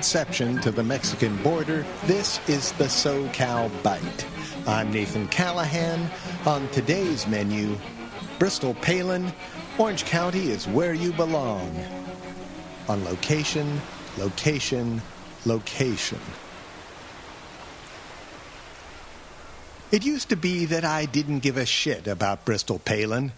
inception to the Mexican border, this is the SoCal Byte. I'm Nathan Callahan. On today's menu, Bristol Palin, Orange County is where you belong. On location, location, location. It used to be that I didn't give a shit about Bristol Palin.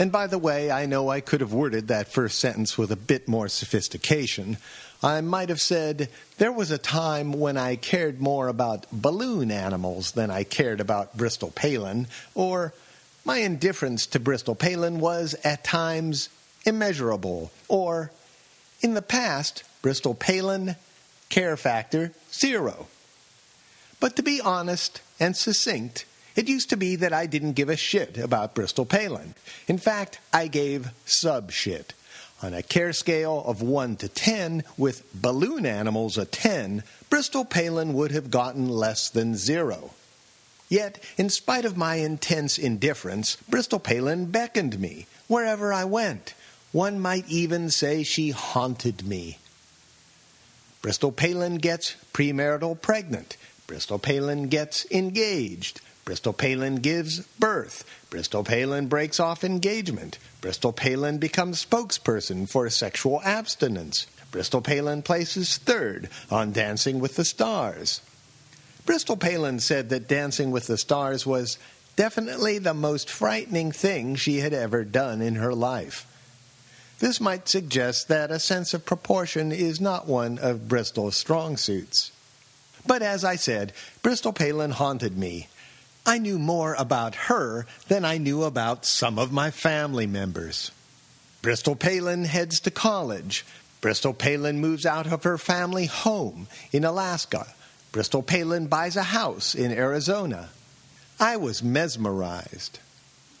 And by the way, I know I could have worded that first sentence with a bit more sophistication. I might have said, There was a time when I cared more about balloon animals than I cared about Bristol Palin, or my indifference to Bristol Palin was at times immeasurable, or in the past, Bristol Palin, care factor zero. But to be honest and succinct, it used to be that I didn't give a shit about Bristol Palin. In fact, I gave sub shit. On a care scale of 1 to 10, with balloon animals a 10, Bristol Palin would have gotten less than zero. Yet, in spite of my intense indifference, Bristol Palin beckoned me wherever I went. One might even say she haunted me. Bristol Palin gets premarital pregnant. Bristol Palin gets engaged. Bristol Palin gives birth. Bristol Palin breaks off engagement. Bristol Palin becomes spokesperson for sexual abstinence. Bristol Palin places third on Dancing with the Stars. Bristol Palin said that Dancing with the Stars was definitely the most frightening thing she had ever done in her life. This might suggest that a sense of proportion is not one of Bristol's strong suits. But as I said, Bristol Palin haunted me. I knew more about her than I knew about some of my family members. Bristol Palin heads to college. Bristol Palin moves out of her family home in Alaska. Bristol Palin buys a house in Arizona. I was mesmerized.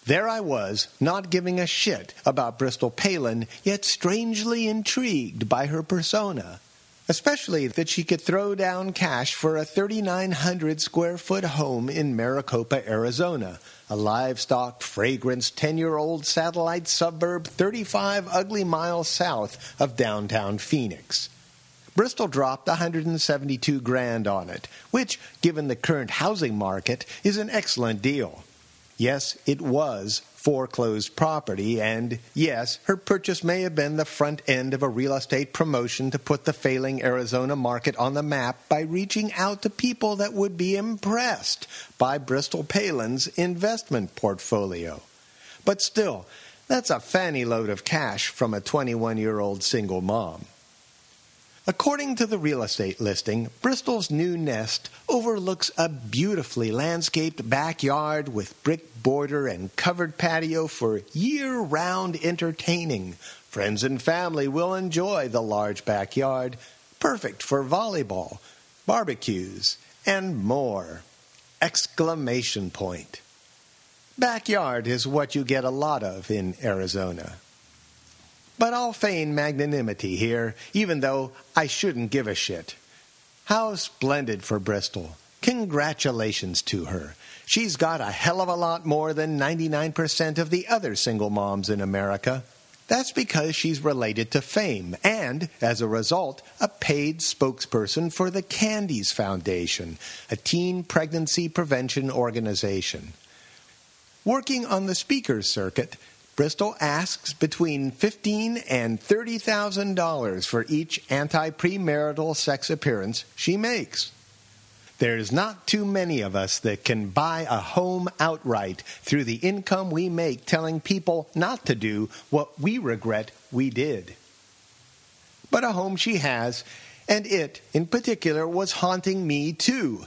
There I was, not giving a shit about Bristol Palin, yet strangely intrigued by her persona especially that she could throw down cash for a 3,900 square foot home in Maricopa, Arizona, a livestock, fragrance, 10 year old satellite suburb 35 ugly miles south of downtown Phoenix. Bristol dropped 172 grand on it, which, given the current housing market, is an excellent deal. Yes, it was foreclosed property, and yes, her purchase may have been the front end of a real estate promotion to put the failing Arizona market on the map by reaching out to people that would be impressed by Bristol Palin's investment portfolio. But still, that's a fanny load of cash from a 21 year old single mom. According to the real estate listing, Bristol's new nest overlooks a beautifully landscaped backyard with brick border and covered patio for year round entertaining. Friends and family will enjoy the large backyard, perfect for volleyball, barbecues, and more. Exclamation point. Backyard is what you get a lot of in Arizona. But I'll feign magnanimity here, even though I shouldn't give a shit. How splendid for Bristol. Congratulations to her. She's got a hell of a lot more than 99% of the other single moms in America. That's because she's related to fame and, as a result, a paid spokesperson for the Candie's Foundation, a teen pregnancy prevention organization. Working on the speakers circuit, Bristol asks between fifteen and thirty thousand dollars for each anti-premarital sex appearance she makes. There's not too many of us that can buy a home outright through the income we make telling people not to do what we regret we did. But a home she has, and it, in particular, was haunting me too.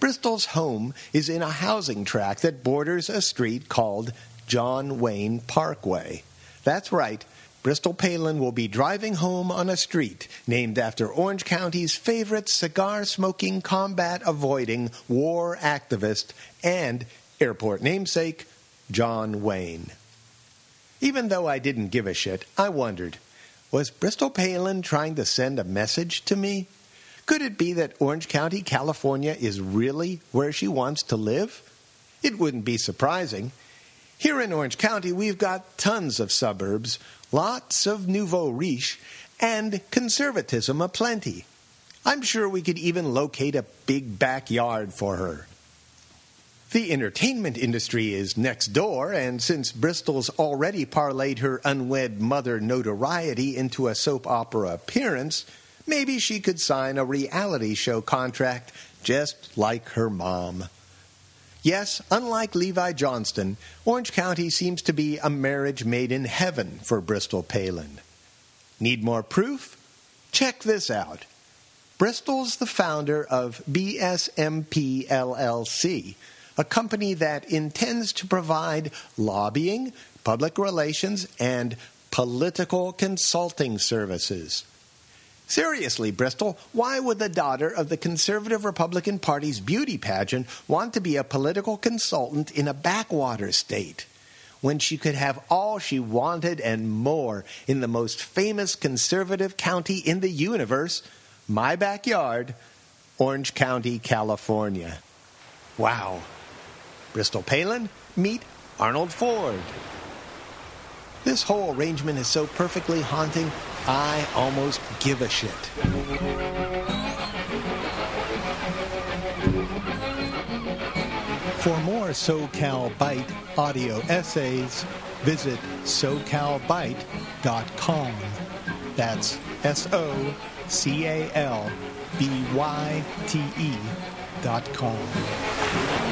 Bristol's home is in a housing tract that borders a street called John Wayne Parkway. That's right. Bristol Palin will be driving home on a street named after Orange County's favorite cigar smoking, combat avoiding war activist and airport namesake, John Wayne. Even though I didn't give a shit, I wondered was Bristol Palin trying to send a message to me? Could it be that Orange County, California is really where she wants to live? It wouldn't be surprising. Here in Orange County, we've got tons of suburbs, lots of nouveau riche, and conservatism aplenty. I'm sure we could even locate a big backyard for her. The entertainment industry is next door, and since Bristol's already parlayed her unwed mother notoriety into a soap opera appearance, maybe she could sign a reality show contract just like her mom. Yes, unlike Levi Johnston, Orange County seems to be a marriage made in heaven for Bristol Palin. Need more proof? Check this out. Bristol's the founder of BSMP LLC, a company that intends to provide lobbying, public relations, and political consulting services. Seriously, Bristol, why would the daughter of the conservative Republican Party's beauty pageant want to be a political consultant in a backwater state? When she could have all she wanted and more in the most famous conservative county in the universe, my backyard, Orange County, California. Wow. Bristol Palin, meet Arnold Ford. This whole arrangement is so perfectly haunting, I almost give a shit. For more SoCal Byte audio essays, visit socalbyte.com. That's S O C A L B Y T E dot com.